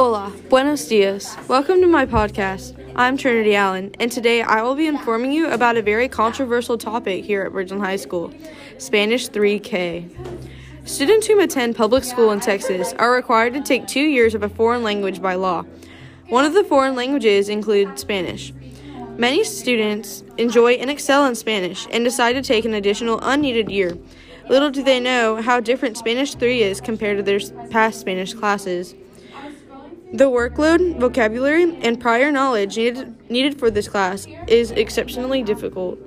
Hola, buenos dias. Welcome to my podcast. I'm Trinity Allen, and today I will be informing you about a very controversial topic here at Bridgeland High School Spanish 3K. Students who attend public school in Texas are required to take two years of a foreign language by law. One of the foreign languages includes Spanish. Many students enjoy and excel in Spanish and decide to take an additional unneeded year. Little do they know how different Spanish 3 is compared to their past Spanish classes. The workload, vocabulary, and prior knowledge needed, needed for this class is exceptionally difficult.